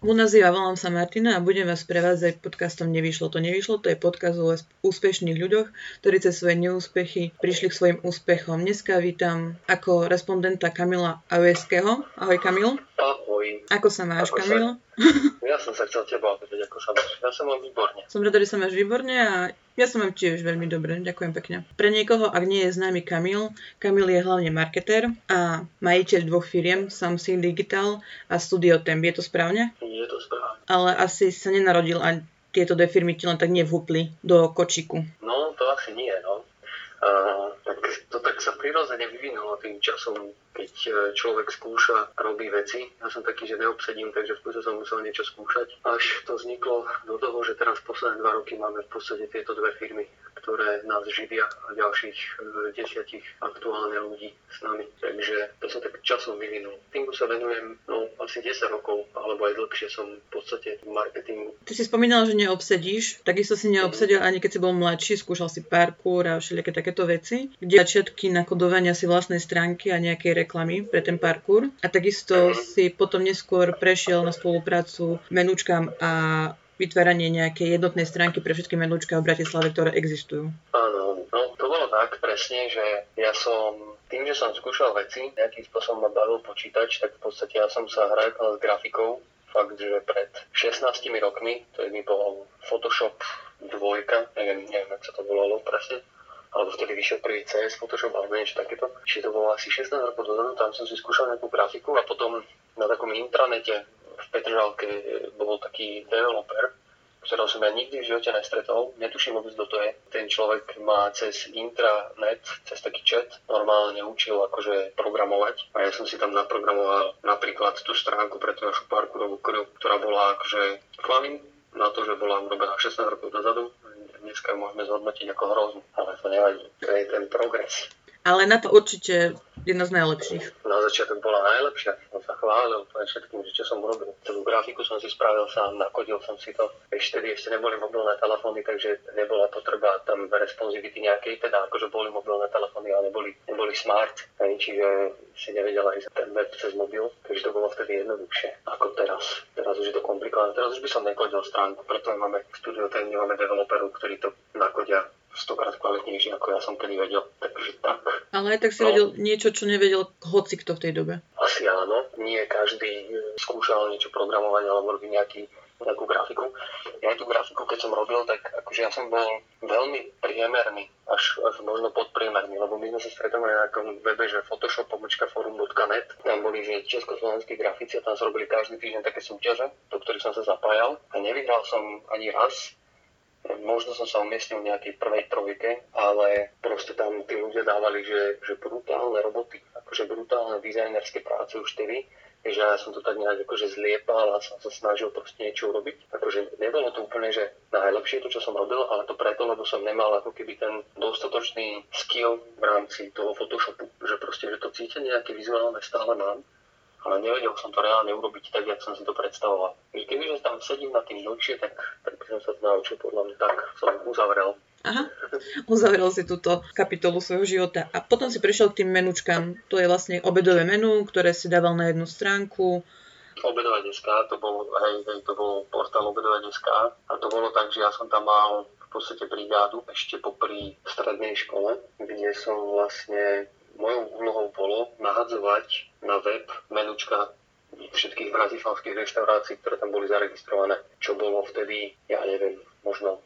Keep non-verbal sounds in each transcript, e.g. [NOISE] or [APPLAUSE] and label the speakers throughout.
Speaker 1: U nás ja volám sa Martina a budem vás prevádzať podcastom Nevyšlo to nevyšlo. To je podcast o úspešných ľuďoch, ktorí cez svoje neúspechy prišli k svojim úspechom. Dneska vítam ako respondenta Kamila Aujeského. Ahoj Kamil.
Speaker 2: Ahoj.
Speaker 1: Ako sa máš, ako Kamil? Sa...
Speaker 2: Ja som sa chcel teba opýtať, ako sa máš. Ja som mám výborne.
Speaker 1: Som rada, že sa máš výborne a ja som mám tiež veľmi dobre. Ďakujem pekne. Pre niekoho, ak nie je známy Kamil, Kamil je hlavne marketér a majiteľ dvoch firiem, Samsung Digital a Studio Temp. Je to správne?
Speaker 2: Je to správne.
Speaker 1: Ale asi sa nenarodil a tieto dve firmy ti len tak nevhupli do kočiku.
Speaker 2: No, to asi nie, no. Uh, tak to tak sa prirodzene vyvinulo tým časom keď e, človek skúša, robí veci. Ja som taký, že neobsedím, takže v som musel niečo skúšať. Až to vzniklo do toho, že teraz posledné dva roky máme v podstate tieto dve firmy, ktoré nás živia a ďalších e, desiatich aktuálne ľudí s nami. Takže to sa tak časom vyvinulo. Týmu sa venujem no, asi 10 rokov, alebo aj dlhšie som v podstate v marketingu.
Speaker 1: Ty si spomínal, že neobsedíš, takisto si neobsedil ani keď si bol mladší, skúšal si parkour a všelijaké takéto veci, kde začiatky nakodovania si vlastnej stránky a nejakej reklamy pre ten parkour. A takisto si potom neskôr prešiel na spoluprácu menúčkam a vytváranie nejakej jednotnej stránky pre všetky menúčka v Bratislave, ktoré existujú.
Speaker 2: Áno, no to bolo tak presne, že ja som tým, že som skúšal veci, nejakým spôsobom ma bavil počítač, tak v podstate ja som sa hral s grafikou. Fakt, že pred 16 rokmi, to mi bol Photoshop dvojka, neviem, neviem, ako sa to volalo presne, alebo vtedy vyšiel prvý CS Photoshop alebo niečo takéto. Čiže to bolo asi 16 rokov dozadu, tam som si skúšal nejakú grafiku a potom na takom intranete v Petržalke bol taký developer, ktorého som ja nikdy v živote nestretol, netuším vôbec, kto to je. Ten človek ma cez intranet, cez taký chat, normálne učil akože programovať a ja som si tam naprogramoval napríklad tú stránku pre tú našu parkourovú krv, ktorá bola akože chválim na to, že bola urobená 16 rokov dozadu, dneska môžeme zhodnotiť ako hroznú, ale to nevadí. To je ten progres.
Speaker 1: Ale na to určite jedna z najlepších.
Speaker 2: Na začiatok bola najlepšia, sa chválil to všetkým, že čo som urobil. Celú grafiku som si spravil sám, nakodil som si to. Ešte vtedy ešte neboli mobilné telefóny, takže nebola potreba tam responsivity nejakej, teda akože boli mobilné telefóny, ale neboli, neboli smart, čiže si nevedela ísť ten web cez mobil, takže to bolo vtedy jednoduchšie ako teraz. Teraz už je to komplikované, teraz už by som nekodil stránku, preto máme v studio ten, máme developerov, ktorí to nakodia stokrát kvalitnejší, ako ja som kedy vedel. Takže tak.
Speaker 1: Ale aj tak si no. vedel niečo, čo nevedel hoci kto v tej dobe.
Speaker 2: Asi áno. Nie každý skúšal niečo programovať alebo robiť nejaký nejakú grafiku. Ja tú grafiku, keď som robil, tak akože ja som bol veľmi priemerný, až, až možno podpriemerný, lebo my sme sa stretávali na nejakom webe, že photoshop.forum.net, tam boli, že československí grafici a tam sa robili každý týždeň také súťaže, do ktorých som sa zapájal a nevyhral som ani raz, Možno som sa umiestnil v nejakej prvej trojke, ale proste tam tí ľudia dávali, že, že brutálne roboty, akože brutálne dizajnerské práce už vtedy, že ja som to tak nejak akože zliepal a som sa snažil proste niečo urobiť. Akože nebolo to úplne, že najlepšie to, čo som robil, ale to preto, lebo som nemal ako keby ten dostatočný skill v rámci toho Photoshopu, že proste, že to cítenie nejaké vizuálne stále mám ale nevedel som to reálne urobiť tak, jak som si to predstavoval. Kebyže tam sedím na tým dlhšie, tak, tak by som sa to naučil podľa mňa tak, som uzavrel.
Speaker 1: Aha, uzavrel si túto kapitolu svojho života. A potom si prišiel k tým menučkám. To je vlastne obedové menu, ktoré si dával na jednu stránku.
Speaker 2: Obedovať.sk, to bol, hej, hej, to bol portál obedovať.sk a to bolo tak, že ja som tam mal v podstate brigádu ešte popri strednej škole, kde som vlastne mojou úlohou bolo nahadzovať na web menučka všetkých bratislavských reštaurácií, ktoré tam boli zaregistrované. Čo bolo vtedy, ja neviem, možno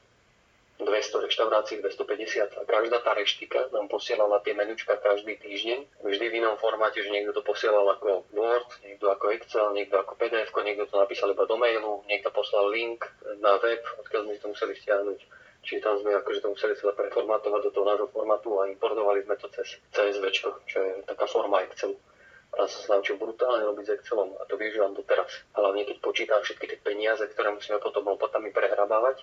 Speaker 2: 200 reštaurácií, 250 a každá tá reštika nám posielala tie menučka každý týždeň, vždy v inom formáte, že niekto to posielal ako Word, niekto ako Excel, niekto ako PDF, niekto to napísal iba do mailu, niekto poslal link na web, odkiaľ sme to museli stiahnuť. Čiže tam sme akože to museli celé preformátovať do toho nášho formátu a importovali sme to cez CSV, čo je taká forma Excelu. Som sa naučil brutálne robiť s Excelom a to využívam doteraz. Hlavne keď počítam všetky tie peniaze, ktoré musíme potom lopatami prehrabávať,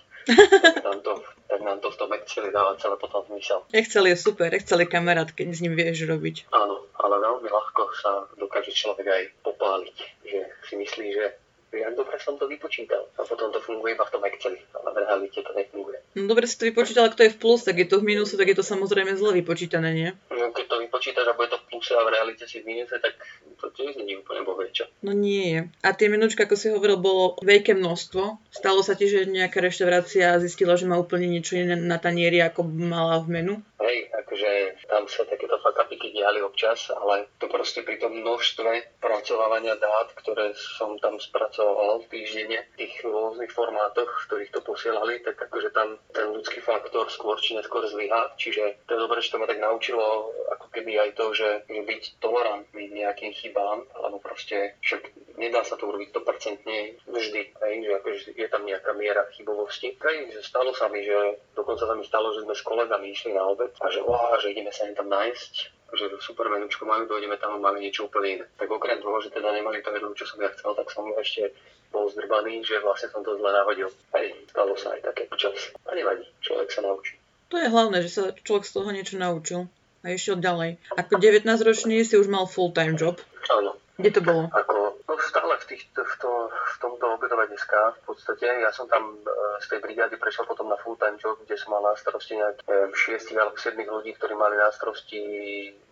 Speaker 2: tak nám to, tak nám to v tom Exceli dáva celé potom zmysel.
Speaker 1: Excel je super, Excel je kamarát, keď s ním vieš robiť.
Speaker 2: Áno, ale veľmi ľahko sa dokáže človek aj popáliť, že si myslí, že jak dobre som to vypočítal. A potom to funguje iba v tom Exceli, ale v realite to nefunguje.
Speaker 1: No dobre si to vypočítal, ak to je v plus, tak je to v minusu, tak je to samozrejme zle vypočítané, nie?
Speaker 2: No, keď to vypočítal počítaš a bude to v pluse a v realite si v minuse, tak to tiež nie je úplne bohviečo.
Speaker 1: No nie je. A tie menučka, ako si hovoril, bolo veľké množstvo. Stalo sa ti, že nejaká reštaurácia zistila, že má úplne niečo iné na tanieri, ako mala v menu?
Speaker 2: Hej, akože tam sa takéto fakapiky diali občas, ale to proste pri tom množstve pracovávania dát, ktoré som tam spracoval v týždene, v tých rôznych formátoch, v ktorých to posielali, tak akože tam ten ľudský faktor skôr či neskôr zlyha. Čiže to je dobré, že to ma tak naučilo ako keby aj to, že, byť tolerantný nejakým chybám, alebo proste, že nedá sa to urobiť 100% vždy, hej, že akože je tam nejaká miera chybovosti. Hej, že stalo sa mi, že dokonca sa mi stalo, že sme s kolegami išli na obed a že, wow, že ideme sa tam nájsť, že super menučko majú, dojdeme tam a máme niečo úplne iné. Tak okrem toho, že teda nemali to jedlo, čo som ja chcel, tak som ešte bol zdrbaný, že vlastne som to zle nahodil. Aj stalo sa aj také počas. A nevadí, človek sa naučí.
Speaker 1: To je hlavné, že sa človek z toho niečo naučil. A išiel ďalej. Ako 19-ročný si už mal full-time job.
Speaker 2: Áno.
Speaker 1: Kde to bolo?
Speaker 2: Ako, stále v, tých, v, to, v tomto obedovaniska v podstate. Ja som tam e, z tej brigády prešiel potom na full-time job, kde som mal na starosti nejak 6 e, alebo 7 ľudí, ktorí mali na starosti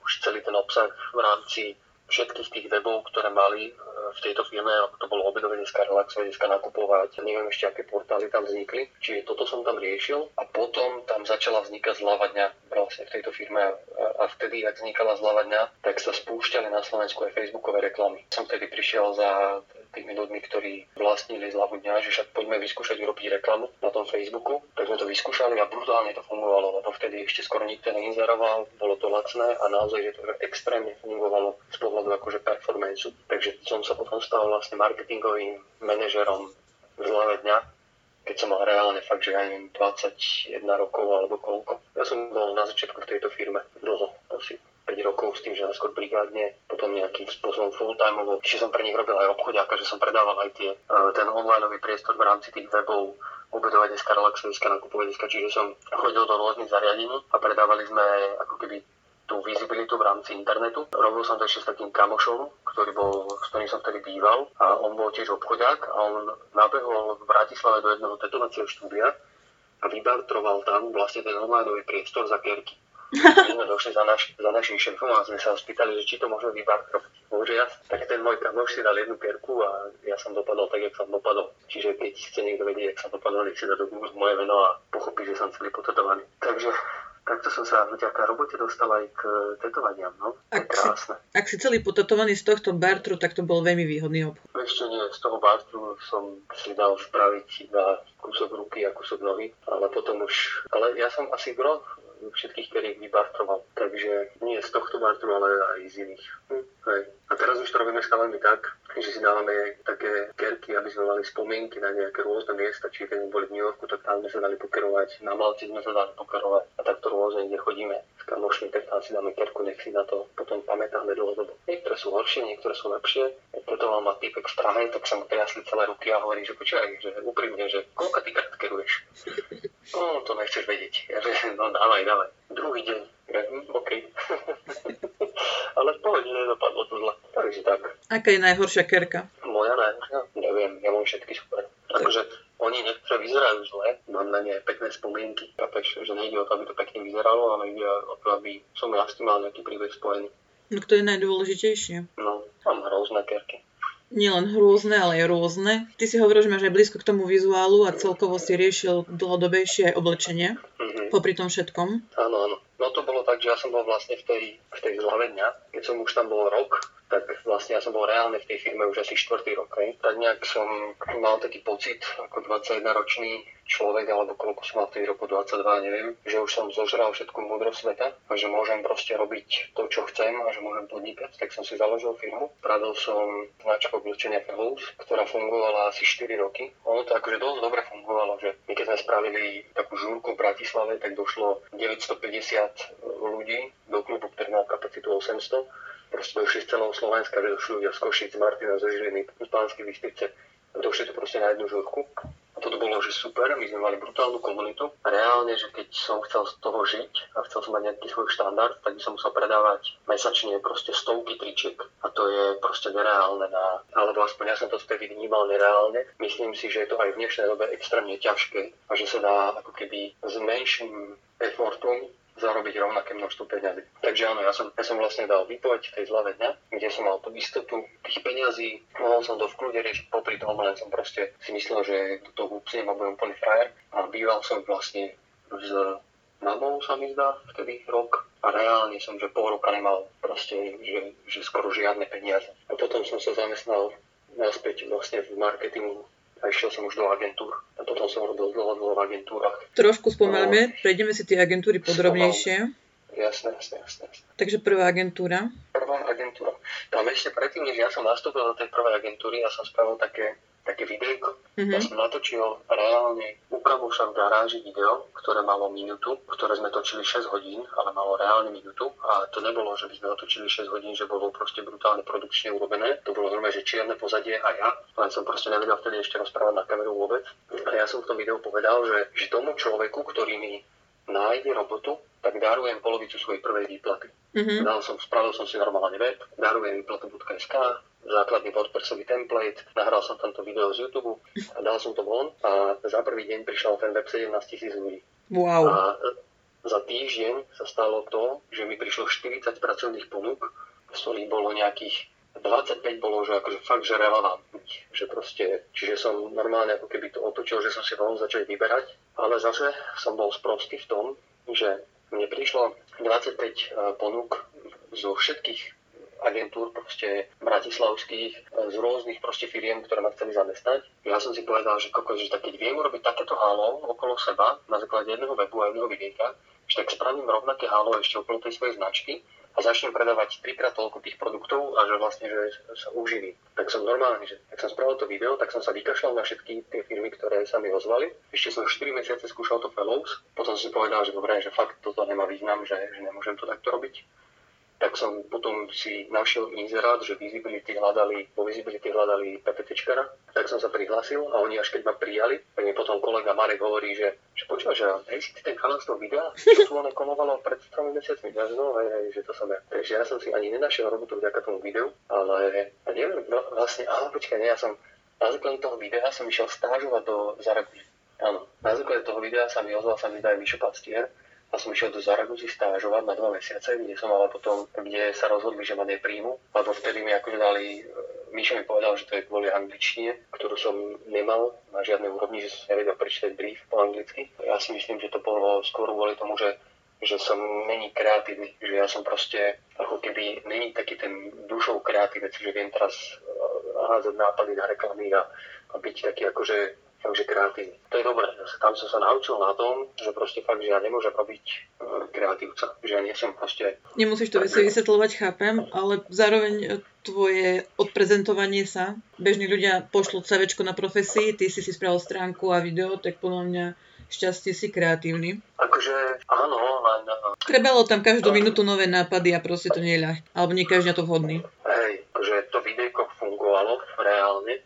Speaker 2: už celý ten obsah v rámci všetkých tých webov, ktoré mali e, v tejto firme, ako to bolo obedovaniska, relaxovaniska, nakupovať, neviem ešte, aké portály tam vznikli. Čiže toto som tam riešil a potom tam začala vznikať zľava dňa vlastne v tejto firme a vtedy, ak vznikala zľava dňa, tak sa spúšťali na Slovensku aj facebookové reklamy. Som vtedy prišiel za tými ľuďmi, ktorí vlastnili zľavu dňa, že však poďme vyskúšať urobiť reklamu na tom Facebooku. Tak sme to vyskúšali a brutálne to fungovalo, lebo vtedy ešte skoro nikto neinzeroval, bolo to lacné a naozaj, že to extrémne fungovalo z pohľadu akože performanceu. Takže som sa potom stal vlastne marketingovým manažerom v zľave dňa, keď som mal reálne fakt, že ja neviem, 21 rokov alebo koľko. Ja som bol na začiatku v tejto firme dlho, asi 5 rokov s tým, že najskôr brigádne, potom nejakým spôsobom full-time, ešte som pre nich robil aj obchodiaka, že som predával aj tie, e, ten online priestor v rámci tých webov, obedovaniska, relaxoviska, nakupovaniska, čiže som chodil do rôznych zariadení a predávali sme ako keby tú vizibilitu v rámci internetu. Robil som to ešte s takým kamošom, ktorý bol, s ktorým som vtedy býval a on bol tiež obchodiak a on nabehol v Bratislave do jedného tetovacieho štúdia a vybartroval tam vlastne ten online priestor za kerky. My došli za, naš, za našim šéfom a sme sa spýtali, že či to môžeme vybartrovať. Môže ja, tak ten môj kamoš si dal jednu kerku a ja som dopadol tak, jak som dopadol. Čiže keď chce niekto vedieť, jak som dopadol, nech si dá do Google moje meno a pochopí, že som celý potetovaný. Takže takto som sa vďaka robote dostal aj k tetovaniam, no.
Speaker 1: Ak. Si, ak si celý potetovaný z tohto bartru, tak to bol veľmi výhodný obchod.
Speaker 2: Ešte nie, z toho bartru som si dal spraviť iba kúsok ruky a kúsok nohy, ale potom už, ale ja som asi gro všetkých, ktorých vybartroval. Takže nie z tohto bartru, ale aj z iných. Hm, hej. A teraz už to robíme s chalami tak, že si dávame také kerky, aby sme mali spomienky na nejaké rôzne miesta, či keď sme boli v New Yorku, tak tam sme sa dali pokerovať, na Malte sme sa dali pokerovať a takto rôzne, kde chodíme s kamošmi, tak tam si dáme kerku, nech si na to potom pamätáme dlhodobo. Niektoré sú horšie, niektoré sú lepšie. Preto mám ma typek v Prahe, tak sa mu triasli celé ruky a hovorí, že počúvaj, že úprimne, že koľko ty keruješ? No, to nechceš vedieť. Ja, dávaj, dávaj. Druhý deň. Ja, hm, OK. [LAUGHS] Ale v pohode nedopadlo to zle. Takže tak.
Speaker 1: Aká je najhoršia kerka?
Speaker 2: Moja najhoršia? Neviem, ja mám všetky super. Akože oni niektoré vyzerajú zle, mám na ne pekné spomienky. Chápeš, že nejde o to, aby to pekne vyzeralo, ale ide o to, aby som ja s tým mal nejaký príbeh spojený.
Speaker 1: No to je najdôležitejšie.
Speaker 2: No, mám hrozné kerky
Speaker 1: nielen hrôzne, ale aj rôzne. Ty si hovoril, že máš aj blízko k tomu vizuálu a celkovo si riešil dlhodobejšie aj oblečenie. Popri tom všetkom.
Speaker 2: Áno, áno. No to bolo tak, že ja som bol vlastne v tej, v tej zlave dňa, keď som už tam bol rok, tak vlastne ja som bol reálne v tej firme už asi štvrtý rok. Hej. Tak nejak som mal taký pocit ako 21-ročný človek, alebo koľko som mal v roku 22, neviem, že už som zožral všetku múdrosť sveta a že môžem proste robiť to, čo chcem a že môžem podnikať. Tak som si založil firmu. Pravil som značku oblečenia Fellows, ktorá fungovala asi 4 roky. Ono to akože dosť dobre fungovalo, že my keď sme spravili takú žúrku v Bratislave, tak došlo 950 ľudí do klubu, ktorý mal kapacitu 800 proste došli z celého Slovenska, že došli ľudia z Košic, Martina, zo Žiliny, z Pánskej Bystrice. Došli to proste na jednu žurku. A toto bolo, že super, my sme mali brutálnu komunitu. A reálne, že keď som chcel z toho žiť a chcel som mať nejaký svoj štandard, tak by som musel predávať mesačne proste stovky tričiek. A to je proste nereálne na, alebo aspoň ja som to vtedy vnímal nereálne. Myslím si, že je to aj v dnešnej dobe extrémne ťažké a že sa dá ako keby s menším effortom zarobiť rovnaké množstvo peňazí. Takže áno, ja som, ja som vlastne dal výpoveď tej zlave dňa, kde som mal tú istotu tých peňazí, mohol som to v kľude riešiť popri tom, len som proste si myslel, že do toho upsnem a budem úplný frajer. A býval som vlastne s mamou sa mi zdá vtedy rok a reálne som, že pol roka nemal proste, že, že skoro žiadne peniaze. A potom som sa zamestnal naspäť vlastne v marketingu a išiel som už do agentúr. A potom som robil dlho, v agentúrach.
Speaker 1: Trošku spomeňme, no, prejdeme si tie agentúry podrobnejšie.
Speaker 2: Jasné, jasné, jasné.
Speaker 1: Takže prvá agentúra.
Speaker 2: Prvá agentúra. Tam ešte predtým, než ja som nastúpil do tej prvej agentúry, ja som spravil také také videjko. Mm-hmm. Ja som natočil reálne u kamoša v garáži video, ktoré malo minútu, ktoré sme točili 6 hodín, ale malo reálne minútu. A to nebolo, že by sme otočili 6 hodín, že bolo proste brutálne produkčne urobené. To bolo normálne, že čierne pozadie a ja. Len som proste nevedel vtedy ešte rozprávať na kameru vôbec. A ja som v tom videu povedal, že, že tomu človeku, ktorý mi nájde robotu, tak darujem polovicu svojej prvej výplaty. Mm-hmm. Dal som, spravil som si normálne web, darujem výplatu.sk, základný WordPressový template, nahral som tamto video z YouTube a dal som to von a za prvý deň prišiel ten web 17 tisíc ľudí.
Speaker 1: Wow.
Speaker 2: A za týždeň sa stalo to, že mi prišlo 40 pracovných ponúk, z ktorých bolo nejakých 25 bolo, že akože fakt, že relevantných. Že proste, čiže som normálne ako keby to otočil, že som si mohol začať vyberať, ale zase som bol sprostý v tom, že mne prišlo 25 eh, ponúk zo všetkých agentúr proste bratislavských, e, z rôznych proste firiem, ktoré ma chceli zamestnať. Ja som si povedal, že, kokos, že keď viem urobiť takéto halo okolo seba na základe jedného webu a jedného videjka, že tak spravím rovnaké halo ešte okolo tej svojej značky začnem predávať trikrát toľko tých produktov a že vlastne, že sa uživím. Tak som normálne, že tak som spravil to video, tak som sa vykašľal na všetky tie firmy, ktoré sa mi ozvali. Ešte som 4 mesiace skúšal to Fellows, potom som si povedal, že dobre, že fakt toto nemá význam, že, že nemôžem to takto robiť tak som potom si našiel inzerát, že Visibility hľadali, vo Visibility hľadali PPTčkara, tak som sa prihlásil a oni až keď ma prijali, tak mi potom kolega Marek hovorí, že, že počúva, že hej, si ty ten chalan z toho videa, čo tu len kolovalo pred tromi mesiacmi, ja, no hej, hej, že to som ja. Takže ja som si ani nenašiel robotu vďaka tomu videu, ale a neviem, no, vlastne, ale počkaj, nie, ja som na základe toho videa som išiel stážovať do Zaragozy. Áno, na základe toho videa sa mi ozval, sa mi zdá Mišo Pastier, a som išiel do Zaragozy stážovať na dva mesiace, kde som ale potom, kde sa rozhodli, že ma nepríjmu, lebo vtedy mi akože dali, e, Míšo mi povedal, že to je kvôli angličtine, ktorú som nemal na žiadnej úrovni, že som nevedel prečítať brief po anglicky. Ja si myslím, že to bolo skôr kvôli tomu, že že som není kreatívny, že ja som proste ako keby není taký ten dušou kreatívec, že viem teraz e, hádzať nápady na reklamy a, a byť taký akože takže kreatívny. To je dobré. Tam som sa naučil na tom, že proste fakt, že ja nemôžem robiť uh, kreatívca. Že ja nie som proste...
Speaker 1: Nemusíš to veci vysvetľovať, chápem, ale zároveň e, tvoje odprezentovanie sa. Bežní ľudia pošlú CV na profesii, ty si si spravil stránku a video, tak podľa mňa šťastie si kreatívny.
Speaker 2: Akože áno, len...
Speaker 1: Trebalo tam každú minútu nové nápady a proste to nie je ľahké. Alebo nie každý na to vhodný.
Speaker 2: Hej, akože to videjko fungovalo reálne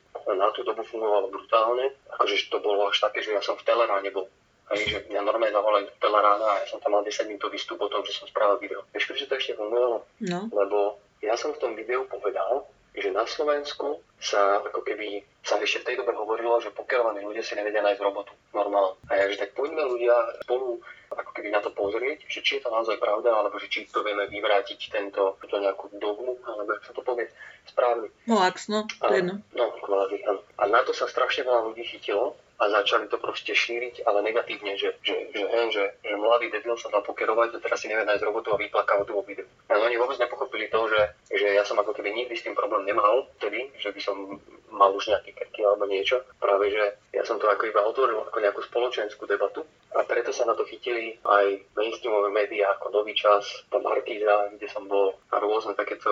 Speaker 2: na tú dobu fungovalo brutálne. Akože to bolo až také, že ja som v Teleráne bol. Hej, že mňa normálne zavolali do Telerána a ja som tam mal 10 minút výstup o tom, že som spravil video. Vieš, prečo to ešte fungovalo?
Speaker 1: No.
Speaker 2: Lebo ja som v tom videu povedal, že na Slovensku sa ako keby sa ešte v tej dobe hovorilo, že pokerovaní ľudia si nevedia nájsť robotu normálne. A ja, že tak poďme ľudia spolu ako keby na to pozrieť, že či je to naozaj pravda, alebo že či to vieme vyvrátiť tento, túto nejakú dogmu, alebo ako sa to povie správne.
Speaker 1: No, lax, no, to je
Speaker 2: no. No, kvázi, áno. A na to sa strašne veľa ľudí chytilo a začali to proste šíriť, ale negatívne, že, že, že, hej, že, že mladý debil sa dal pokerovať a teraz si nevie nájsť robotu a vyplakáva tu vo videu. A oni vôbec nepochopili to, že, že ja som ako keby nikdy s tým problém nemal vtedy, že by som mal už nejaké krky alebo niečo. Práve, že ja som to ako iba otvoril ako nejakú spoločenskú debatu a preto sa na to chytili aj mainstreamové médiá ako Nový čas, tá Markíza, kde som bol a rôzne takéto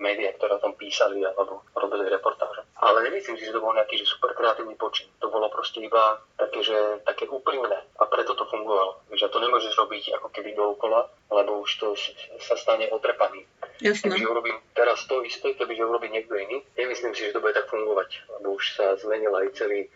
Speaker 2: médiá, ktoré o tom písali alebo robili reportáže. Ale nemyslím si, že to bol nejaký že super kreatívny počin. To bolo proste iba také, že, také úprimné a preto to fungovalo. Že to nemôžeš robiť ako keby dookola, lebo už to sa stane otrepaný.
Speaker 1: Jasne.
Speaker 2: Kebyže urobím teraz to isté, kebyže urobí niekto iný, nemyslím si, že to bude tak fungovať, lebo už sa zmenil aj celý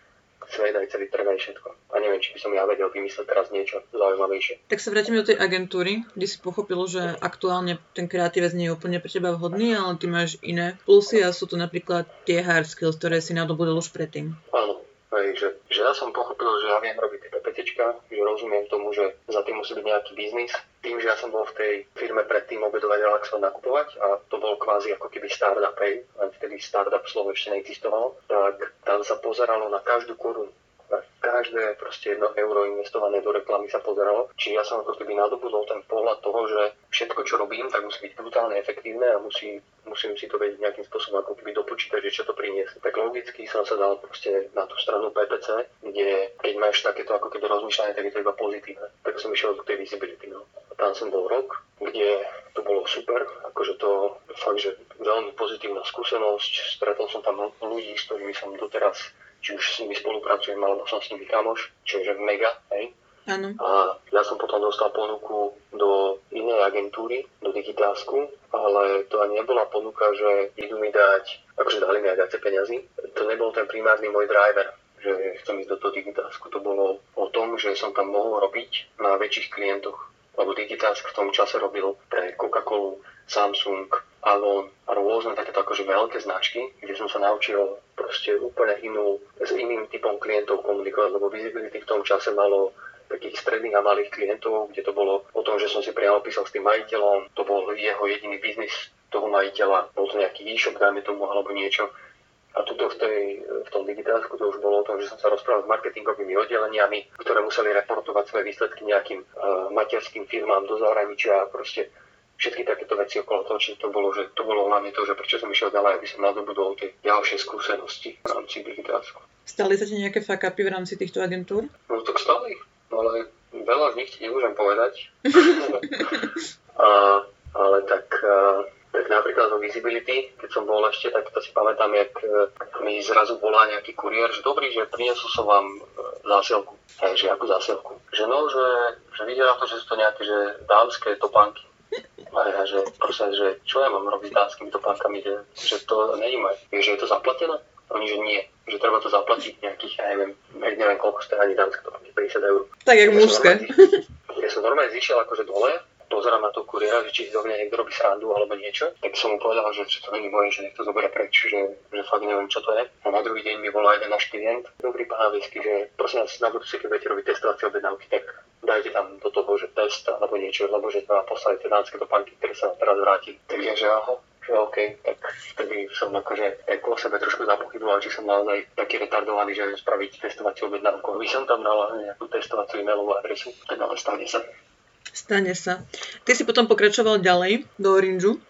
Speaker 2: celý trh, aj všetko. A neviem, či by som ja vedel vymyslieť teraz niečo zaujímavejšie.
Speaker 1: Tak sa vrátime do tej agentúry, kde si pochopil, že aktuálne ten kreatívec nie je úplne pre teba vhodný, ale ty máš iné plusy a sú to napríklad tie hard skills, ktoré si nadobudol už predtým.
Speaker 2: Áno, Hej, že, že ja som pochopil, že ja viem robiť tie PPTčka, že rozumiem tomu, že za tým musí byť nejaký biznis, tým, že ja som bol v tej firme predtým obedovať relaxovať nakupovať a to bol kvázi ako keby startup, hej, len vtedy startup slovo ešte neexistovalo, tak tam sa pozeralo na každú korunu každé proste jedno euro investované do reklamy sa pozeralo. Čiže ja som ako keby nadobudol ten pohľad toho, že všetko, čo robím, tak musí byť brutálne efektívne a musí, musím si to vedieť nejakým spôsobom ako keby dopočítať, že čo to prinieslo. Tak logicky som sa dal proste na tú stranu PPC, kde keď máš takéto ako keby rozmýšľanie, tak je to iba pozitívne. Tak som išiel do tej visibility. No. Tam som bol rok, kde to bolo super, akože to fakt, že veľmi pozitívna skúsenosť. Stretol som tam ľudí, s ktorými som doteraz či už s nimi spolupracujem, alebo som s nimi kamoš, čiže mega, hej.
Speaker 1: Áno.
Speaker 2: A ja som potom dostal ponuku do inej agentúry, do Digitásku, ale to ani nebola ponuka, že idú mi dať, akože dali mi aj viacej peniazy. To nebol ten primárny môj driver, že chcem ísť do toho Digitásku. To bolo o tom, že som tam mohol robiť na väčších klientoch. Lebo Digitask v tom čase robil pre Coca-Colu, Samsung, Avon a rôzne takéto akože veľké značky, kde som sa naučil proste úplne inú, s iným typom klientov komunikovať, lebo Visibility v tom čase malo takých stredných a malých klientov, kde to bolo o tom, že som si priamo písal s tým majiteľom, to bol jeho jediný biznis toho majiteľa, bol to nejaký e-shop, dajme tomu, alebo niečo. A tuto v, tej, v tom digitálsku to už bolo o tom, že som sa rozprával s marketingovými oddeleniami, ktoré museli reportovať svoje výsledky nejakým uh, materským firmám do zahraničia a proste všetky takéto veci okolo toho, či to bolo, že to bolo hlavne to, že prečo som išiel ďalej, aby som nadobudol tie ďalšie skúsenosti v rámci digitálsku.
Speaker 1: Stali sa ti nejaké fakapy v rámci týchto agentúr?
Speaker 2: No tak stali, ale veľa z nich ti nemôžem povedať. [LAUGHS] [LAUGHS] a, ale tak, a, tak napríklad zo Visibility, keď som bol ešte, tak to si pamätám, jak e, mi zrazu volá nejaký kuriér, že dobrý, že priniesol som vám e, zásielku. Hej, že akú zásielku? Že no, že, že vyzerá to, že sú to nejaké že dámske topánky. A ja, že prosím, že čo ja mám robiť s dánskymi topánkami, že, že to nejímaj. Že je to zaplatené? Oni, že nie, že treba to zaplatiť nejakých, ja neviem, neviem koľko stojí ani dánske topánky, 50 eur.
Speaker 1: Tak jak mužské. [LAUGHS]
Speaker 2: Ja som normálne zišiel akože dole, pozerám na toho kuriéra, že či si do mňa niekto robí srandu alebo niečo, tak som mu povedal, že, že to není moje, že nech to zoberie preč, že, že fakt neviem, čo to je. A na druhý deň mi volá jeden náš klient, dobrý pán Avisky, že prosím vás, na budúci, keď budete robiť testovacie objednávky, tak dajte tam do toho, že test alebo niečo, lebo že tam poslali tie dánske topánky, ktoré sa teraz vráti. Takže že aha, že OK, tak vtedy som akože tak o sebe trošku zapochyboval, či som naozaj taký retardovaný, že viem spraviť testovaciu objednávku. By som tam dal nejakú testovaciu e-mailovú adresu, tak ale stane sa.
Speaker 1: Stane sa. Ty si potom pokračoval ďalej do Orangeu?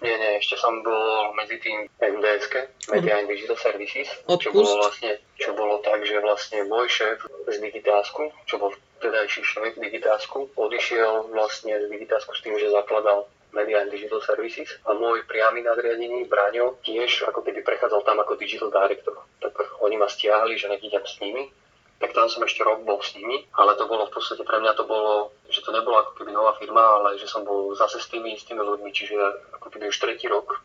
Speaker 2: Nie, nie, ešte som bol medzi tým MDSK, Media and Digital Services,
Speaker 1: Odpust.
Speaker 2: čo bolo vlastne, čo bolo tak, že vlastne môj šéf z Digitásku, čo bol vtedajší šéf Digitásku, odišiel vlastne z Digitásku s tým, že zakladal Media and Digital Services a môj priamy nadriadený Braňo tiež ako keby prechádzal tam ako Digital Director. Tak oni ma stiahli, že nech idem s nimi tak tam som ešte rok bol s nimi, ale to bolo v podstate pre mňa to bolo, že to nebolo ako keby nová firma, ale že som bol zase s tými istými ľuďmi, čiže ako keby už tretí rok,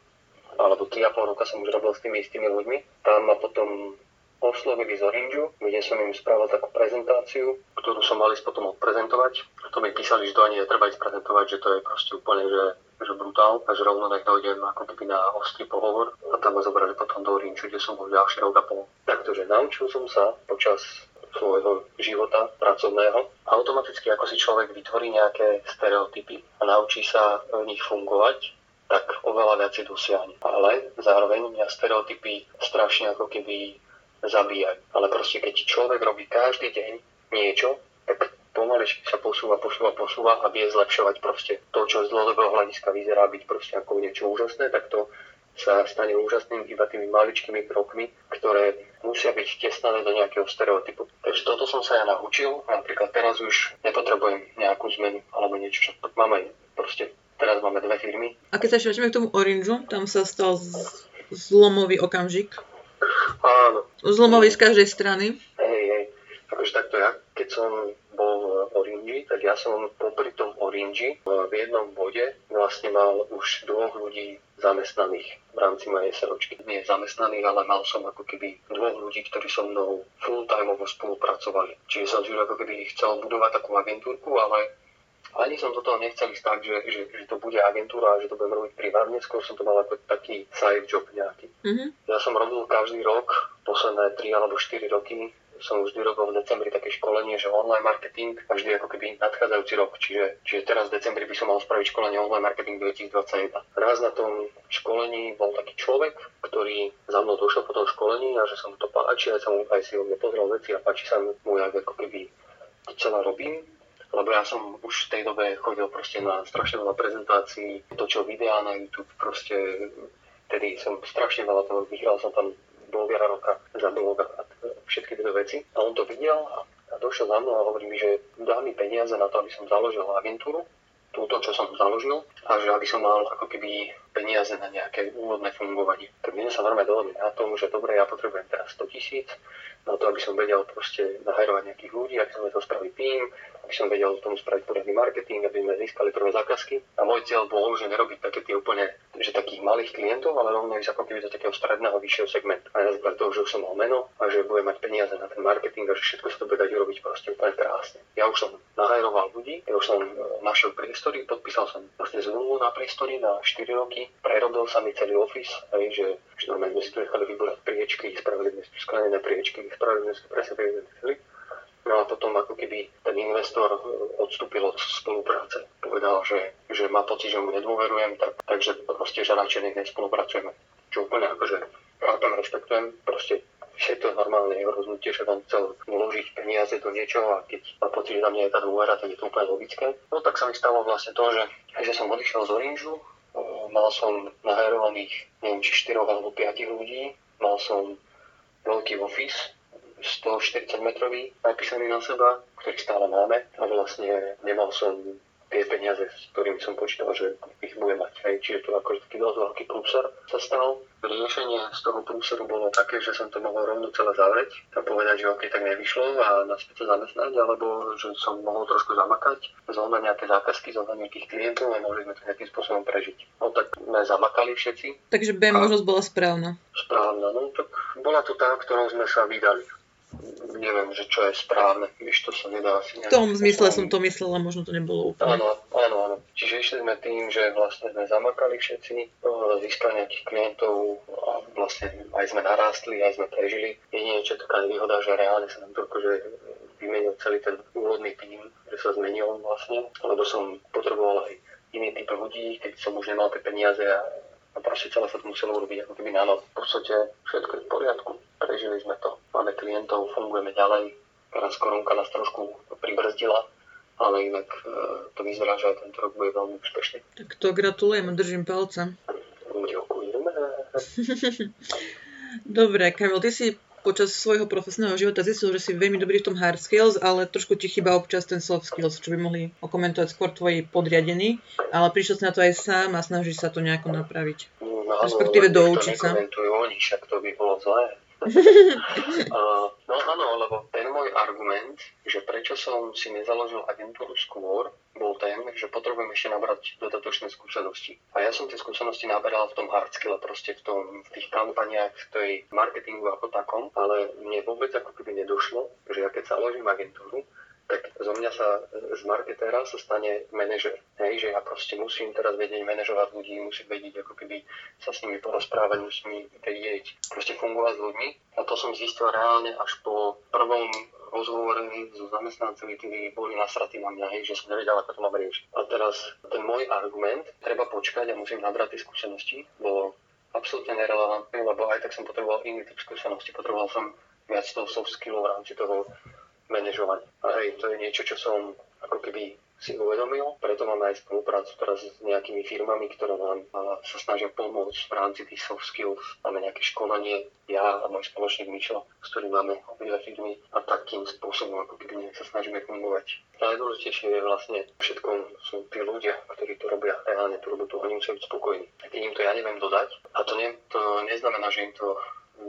Speaker 2: alebo 3,5 roka som už robil s tými istými ľuďmi. Tam ma potom oslovili z Orangeu, kde som im spravil takú prezentáciu, ktorú som mali potom odprezentovať. A to mi písali, že to ani netreba ísť prezentovať, že to je proste úplne, že, že brutál, a že rovno nech dojdem ako keby na ostrý pohovor. A tam ma zobrali potom do Orangeu, kde som bol ďalší rok a pol. Takže naučil som sa počas svojho života pracovného. Automaticky, ako si človek vytvorí nejaké stereotypy a naučí sa v nich fungovať, tak oveľa viac si dosiahne. Ale zároveň mňa stereotypy strašne ako keby zabíjajú. Ale proste keď človek robí každý deň niečo, tak pomaličky sa posúva, posúva, posúva a vie zlepšovať proste to, čo z dlhodobého hľadiska vyzerá byť proste ako niečo úžasné, tak to sa stane úžasným iba tými maličkými krokmi, ktoré musia byť vtesnané do nejakého stereotypu. Takže toto som sa ja naučil. Napríklad teraz už nepotrebujem nejakú zmenu alebo niečo, čo mám aj proste teraz máme dve firmy.
Speaker 1: A keď sa ešte k tomu Orangeu, tam sa stal z- zlomový okamžik.
Speaker 2: Áno.
Speaker 1: Zlomový z každej strany.
Speaker 2: Hej, hej. Akože takto ja, keď som Orange, tak ja som popri tom Orange v jednom bode vlastne mal už dvoch ľudí zamestnaných v rámci mojej SROčky. Nie zamestnaných, ale mal som ako keby dvoch ľudí, ktorí so mnou full-timeovo spolupracovali. Čiže som si už ako keby chcel budovať takú agentúrku, ale ani som do toho nechcel ísť tak, že, že, že to bude agentúra a že to budem robiť privátne, skôr som to mal ako taký side job nejaký.
Speaker 1: Mhm.
Speaker 2: Ja som robil každý rok, posledné 3 alebo 4 roky, som vždy robil v decembri také školenie, že online marketing a vždy ako keby nadchádzajúci rok. Čiže, čiže teraz v decembri by som mal spraviť školenie online marketing 2021. Raz na tom školení bol taký človek, ktorý za mnou došiel po tom školení a že sa mu to páči, aj, sa mu, aj si ho pozrel veci a páči sa mu, jak ako keby to celé robím lebo ja som už v tej dobe chodil proste na strašne veľa prezentácií, točil videá na YouTube, proste tedy som strašne veľa toho vyhral som tam blogera roka za blog a všetky tieto veci. A on to videl a, došiel za mnou a hovorí mi, že dá mi peniaze na to, aby som založil agentúru, túto, čo som založil, a že aby som mal ako keby peniaze na nejaké úvodné fungovanie. Tak my sme sa normálne dohodli na tom, že dobre, ja potrebujem teraz 100 tisíc na to, aby som vedel proste nahajrovať nejakých ľudí, aby som vedel spraviť tým, aby som vedel tomu spraviť poriadny marketing, aby sme získali prvé zákazky. A môj cieľ bol, že nerobiť také tie úplne, že takých malých klientov, ale rovno ísť ako keby do takého stredného, vyššieho segmentu. A ja základe toho, že už som mal meno a že budem mať peniaze na ten marketing a že všetko sa to bude dať urobiť proste úplne krásne. Ja už som nahajroval ľudí, ja už som e, našiel priestory, podpísal som vlastne zmluvu na priestory na 4 roky, prerobil sa mi celý office, aj že, že normálne sme si tu nechali vybrať priečky, spravili sme si priečky, spravili sme si presne tak, No a potom ako keby ten investor odstúpil od spolupráce. Povedal, že, že má pocit, že mu nedôverujem, tak, takže proste, že radšej nespolupracujeme. Čo úplne akože tam rešpektujem, proste je to normálne jeho rozhodnutie, že on chcel vložiť peniaze do niečoho a keď má pocit, že na mňa je tá dôvera, tak je to úplne logické. No tak sa mi stalo vlastne to, že, že som odišiel z Orange, mal som nahajrovaných neviem či 4 alebo 5 ľudí, mal som veľký office, 140 metrový napísaný na seba, ktorý stále máme a vlastne nemal som tie peniaze, s ktorými som počítal, že ich bude mať. Hej. Čiže to akože taký dosť veľký prúser sa stal. Riešenie z toho prúseru bolo také, že som to mohol rovno celé zavrieť a povedať, že OK, tak nevyšlo a naspäť sa zamestnať, alebo že som mohol trošku zamakať, zohnať nejaké zákazky, zohnať nejakých klientov a mohli sme to nejakým spôsobom prežiť. No tak sme zamakali všetci.
Speaker 1: Takže B možnosť bola správna.
Speaker 2: Správna, no tak bola to tá, ktorou sme sa vydali neviem, že čo je správne, víš, to sa nedá asi
Speaker 1: V tom zmysle som to myslela, možno to nebolo úplne.
Speaker 2: Áno, áno, áno. Čiže išli sme tým, že vlastne sme zamakali všetci, získali nejakých klientov a vlastne aj sme narástli, aj sme prežili. Jedine, čo taká nevýhoda, že reálne sa nám to akože vymenil celý ten úvodný tým, že sa zmenil vlastne, lebo som potreboval aj iný typ ľudí, keď som už nemal tie peniaze a a proste celé sa to muselo urobiť ako keby na noc. V podstate všetko je v poriadku, prežili sme to, máme klientov, fungujeme ďalej. Teraz korunka nás trošku pribrzdila, ale inak e, to vyzerá, že aj tento rok bude veľmi úspešný.
Speaker 1: Tak to gratulujem a držím palce.
Speaker 2: Ďakujeme. [LAUGHS]
Speaker 1: Dobre, Kamil, ty si počas svojho profesného života zistil, že si veľmi dobrý v tom hard skills, ale trošku ti chýba občas ten soft skills, čo by mohli okomentovať skôr tvoji podriadení, ale prišiel si na to aj sám a snažíš sa to nejako napraviť.
Speaker 2: No,
Speaker 1: Respektíve doučiť sa.
Speaker 2: oni, však to by bolo zlé. Uh, no áno, lebo ten môj argument, že prečo som si nezaložil agentúru skôr, bol ten, že potrebujem ešte nabrať dodatočné skúsenosti. A ja som tie skúsenosti naberal v tom hard skill, proste v, tom, v tých kampaniách, v tej marketingu ako takom, ale mne vôbec ako keby nedošlo, že ja keď založím agentúru, tak zo mňa sa z marketéra sa stane manažer. Hej, že ja proste musím teraz vedieť manažovať ľudí, musím vedieť ako keby sa s nimi porozprávať, musím vedieť proste fungovať s ľuďmi. A to som zistil reálne až po prvom rozhovore so zamestnancami, ktorí boli nasratí na mňa, hej, že som nevedel, ako to mám riešiť. A teraz ten môj argument, treba počkať a musím nabrať tie skúsenosti, bolo absolútne nerelevantný, lebo aj tak som potreboval iný typ skúsenosti. Potreboval som viac toho soft skillu v rámci toho manažovať. A hej, to je niečo, čo som ako keby si uvedomil, preto máme aj spoluprácu teraz s nejakými firmami, ktoré nám sa snažia pomôcť v rámci tých soft skills. Máme nejaké školanie, ja a môj spoločník Mišo, s ktorým máme obidve firmy a takým spôsobom ako keby sa snažíme fungovať. Najdôležitejšie je vlastne všetko sú tí ľudia, ktorí to robia reálne tú robotu, oni musia byť spokojní. A keď im to ja neviem dodať, a to, ne, to neznamená, že im to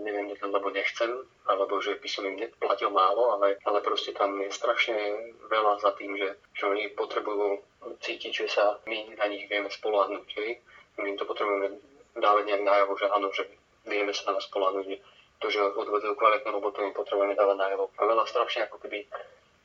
Speaker 2: neviem, lebo nechcem, alebo že by som im neplatil málo, ale, ale proste tam je strašne veľa za tým, že, že oni potrebujú cítiť, že sa my na nich vieme spolahnuť. My im to potrebujeme dávať nejak najavo, že áno, že vieme sa na nás spolahnuť. To, že odvedú kvalitnú robotu, im potrebujeme dávať najavo. A veľa strašne ako keby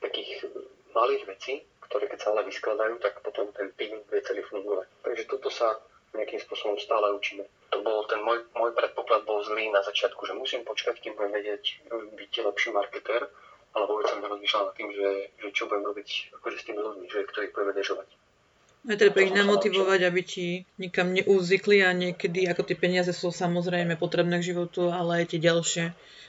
Speaker 2: takých malých vecí, ktoré keď sa ale vyskladajú, tak potom ten tým vie celý fungovať. Takže toto sa nejakým spôsobom stále učíme. To bol ten môj, môj predpoklad bol zlý na začiatku, že musím počkať, kým budem vedieť byť lepší marketér, ale vôbec som nerozmýšľal nad tým, že, že čo budem robiť akože s tými ľuďmi, že ktorých budem manažovať.
Speaker 1: A treba ich namotivovať, aby ti nikam neuzvykli a niekedy, ako tie peniaze sú samozrejme potrebné k životu, ale aj tie ďalšie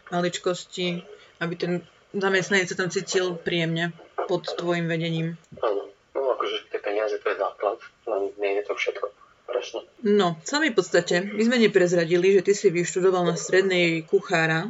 Speaker 1: maličkosti, aby ten zamestnanec sa tam cítil príjemne pod tvojim vedením.
Speaker 2: Áno, no akože tie peniaze to je základ, len nie je to všetko. Presne.
Speaker 1: No, v samej podstate, my sme neprezradili, že ty si vyštudoval na strednej kuchára,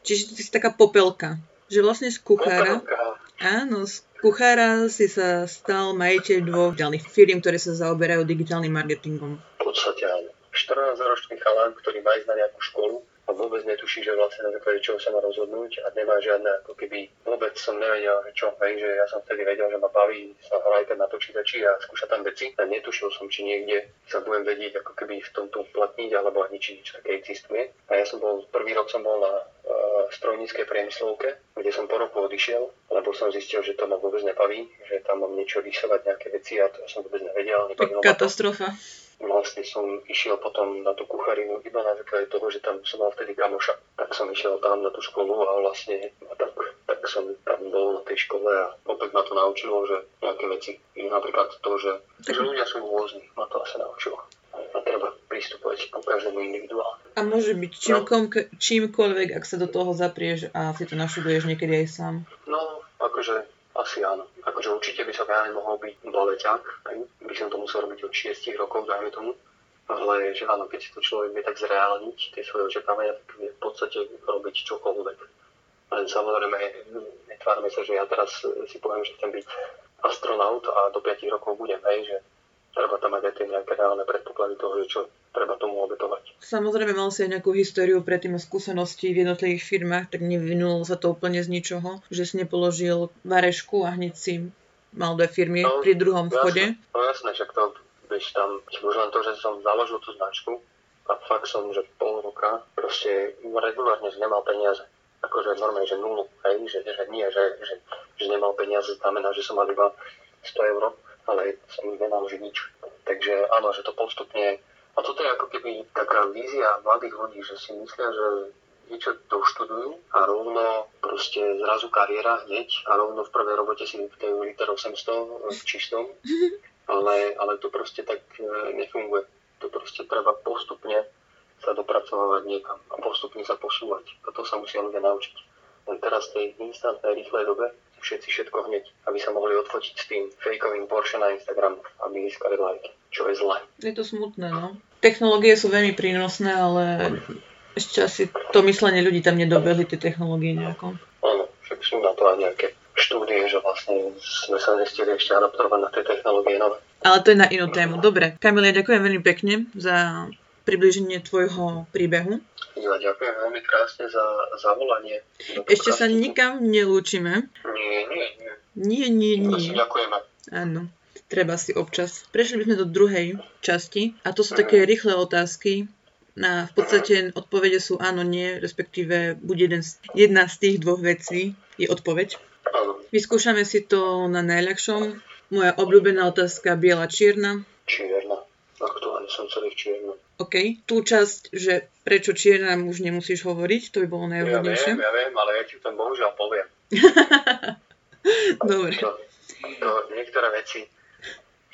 Speaker 1: čiže ty si taká popelka. Že vlastne z kuchára,
Speaker 2: Popelka.
Speaker 1: áno, z kuchára si sa stal majiteľ dvoch ďalších firiem, ktoré sa zaoberajú digitálnym marketingom.
Speaker 2: V podstate áno. 14-ročný chalán, ktorý má ísť na nejakú školu a vôbec netuší, že vlastne na základe čoho sa má rozhodnúť a nemá žiadne, ako keby vôbec som nevedel, že čo, hej, že ja som vtedy vedel, že ma baví sa hrať na počítači a skúšať tam veci a netušil som, či niekde sa budem vedieť ako keby v tomto uplatniť alebo ani či niečo také existuje. A ja som bol, prvý rok som bol na uh, strojníckej priemyslovke, kde som po roku odišiel, lebo som zistil, že to ma vôbec nebaví, že tam mám niečo rysovať, nejaké veci a to som vôbec nevedel. ma to
Speaker 1: Katastrofa.
Speaker 2: Vlastne som išiel potom na tú kucharinu iba na základe toho, že tam som mal vtedy kamoša. Tak som išiel tam na tú školu a vlastne a tak, tak som tam bol na tej škole a opäť ma to naučilo, že nejaké veci, napríklad to, že, že ľudia sú rôzni, ma to asi naučilo. A treba pristupovať ku každému individuálne.
Speaker 1: A môže byť čímkom, čímkoľvek, ak sa do toho zaprieš a si to našuduješ niekedy aj sám.
Speaker 2: No, akože asi áno. Akože určite by som ja nemohol byť baleťák. By som to musel robiť od 6 rokov, dajme tomu. Ale že áno, keď si to človek vie tak zreálniť, tie svoje očakávania, tak vie v podstate robiť čokoľvek. Len samozrejme, netvárme sa, že ja teraz si poviem, že chcem byť astronaut a do 5 rokov budem, hej, že treba tam mať aj tie nejaké reálne predpoklady toho, že čo treba tomu obetovať.
Speaker 1: Samozrejme, mal si aj nejakú históriu predtým a skúsenosti v jednotlivých firmách, tak nevyvinulo sa to úplne z ničoho, že si nepoložil varešku a hneď si mal dve firmy
Speaker 2: No,
Speaker 1: pri druhom vchode.
Speaker 2: Jasné, no jasné, však to, vieš, tam, už len to, že som založil tú značku a fakt som, že pol roka proste regulárne, že nemal peniaze. Akože normálne, že nulu, hej, že, že nie, že, že, že nemal peniaze, znamená, že som mal iba 100 eur, ale som nemal že nič. Takže áno, že to postupne, a toto je ako keby taká vízia mladých ľudí, že si myslia, že niečo doštudujú a rovno proste zrazu kariéra hneď a rovno v prvej robote si vypýtajú liter 800 v čistom, [LAUGHS] ale, ale to proste tak e, nefunguje. To proste treba postupne sa dopracovať niekam a postupne sa posúvať. A to sa musia ľudia naučiť. Len teraz v tej instantnej, rýchlej dobe všetci všetko hneď, aby sa mohli odfotiť s tým fejkovým Porsche na Instagram, aby získali lajky, čo je zlé.
Speaker 1: Je to smutné, no. Technológie sú veľmi prínosné, ale ešte asi to myslenie ľudí tam nedobehli, tie technológie nejako.
Speaker 2: Áno, však sú na to aj nejaké štúdie, že vlastne sme sa nestihli ešte adaptovať na tie technológie nové.
Speaker 1: Ale to je na inú tému. Dobre, Kamil, ja ďakujem veľmi pekne za približenie tvojho príbehu.
Speaker 2: Ja ďakujem veľmi krásne za zavolanie.
Speaker 1: Ešte sa nikam nelúčime.
Speaker 2: Nie, nie, nie.
Speaker 1: Nie, nie, nie.
Speaker 2: ďakujeme.
Speaker 1: Áno, treba si občas. Prešli by sme do druhej časti a to sú také rýchle otázky. Na, v podstate odpovede sú áno, nie, respektíve buď jeden z, jedna z tých dvoch vecí je odpoveď. Vyskúšame si to na najľahšom. Moja obľúbená otázka biela čierna.
Speaker 2: čierna. Aktuálne som celý v čiernom.
Speaker 1: OK. Tú časť, že prečo čierna už nemusíš hovoriť, to by bolo
Speaker 2: Ja
Speaker 1: najvhodnejšie.
Speaker 2: viem, ja viem, ale ja ti to bohužiaľ poviem. [LAUGHS]
Speaker 1: Dobre.
Speaker 2: To, to niektoré veci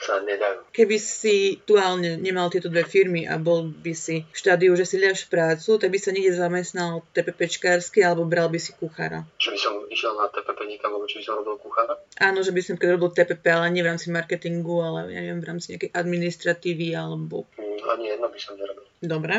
Speaker 2: sa nedajú.
Speaker 1: Keby si aktuálne nemal tieto dve firmy a bol by si v štádiu, že si liaš prácu, tak by sa niekde zamestnal TPPčkársky alebo bral by si kuchára.
Speaker 2: Či by som išiel na TPP niekam, alebo či by som robil kuchára?
Speaker 1: Áno, že by som keď robil TPP, ale nie v rámci marketingu, ale ja neviem, v rámci nejakej administratívy alebo...
Speaker 2: Hm, Ani jedno by som nerobil.
Speaker 1: Dobre.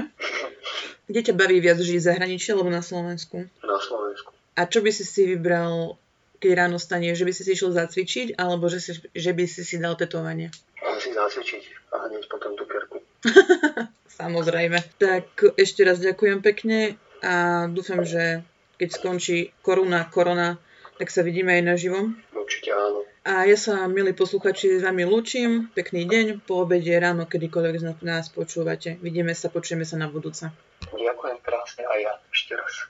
Speaker 1: [LAUGHS] Kde ťa baví viac žiť v zahraničí alebo na Slovensku?
Speaker 2: Na Slovensku.
Speaker 1: A čo by si si vybral, keď ráno stane, že by si si išiel zacvičiť, alebo že, si, že by si si dal tetovanie?
Speaker 2: Ale si zacvičiť a hneď potom tú kerku. [LAUGHS]
Speaker 1: Samozrejme. Tak ešte raz ďakujem pekne a dúfam, že keď skončí koruna, korona, tak sa vidíme aj naživo.
Speaker 2: Určite áno.
Speaker 1: A ja sa, milí posluchači, s vami lúčim. Pekný deň, po obede, ráno, kedykoľvek nás počúvate. Vidíme sa, počujeme sa na budúce.
Speaker 2: Ďakujem krásne aj ja ešte raz.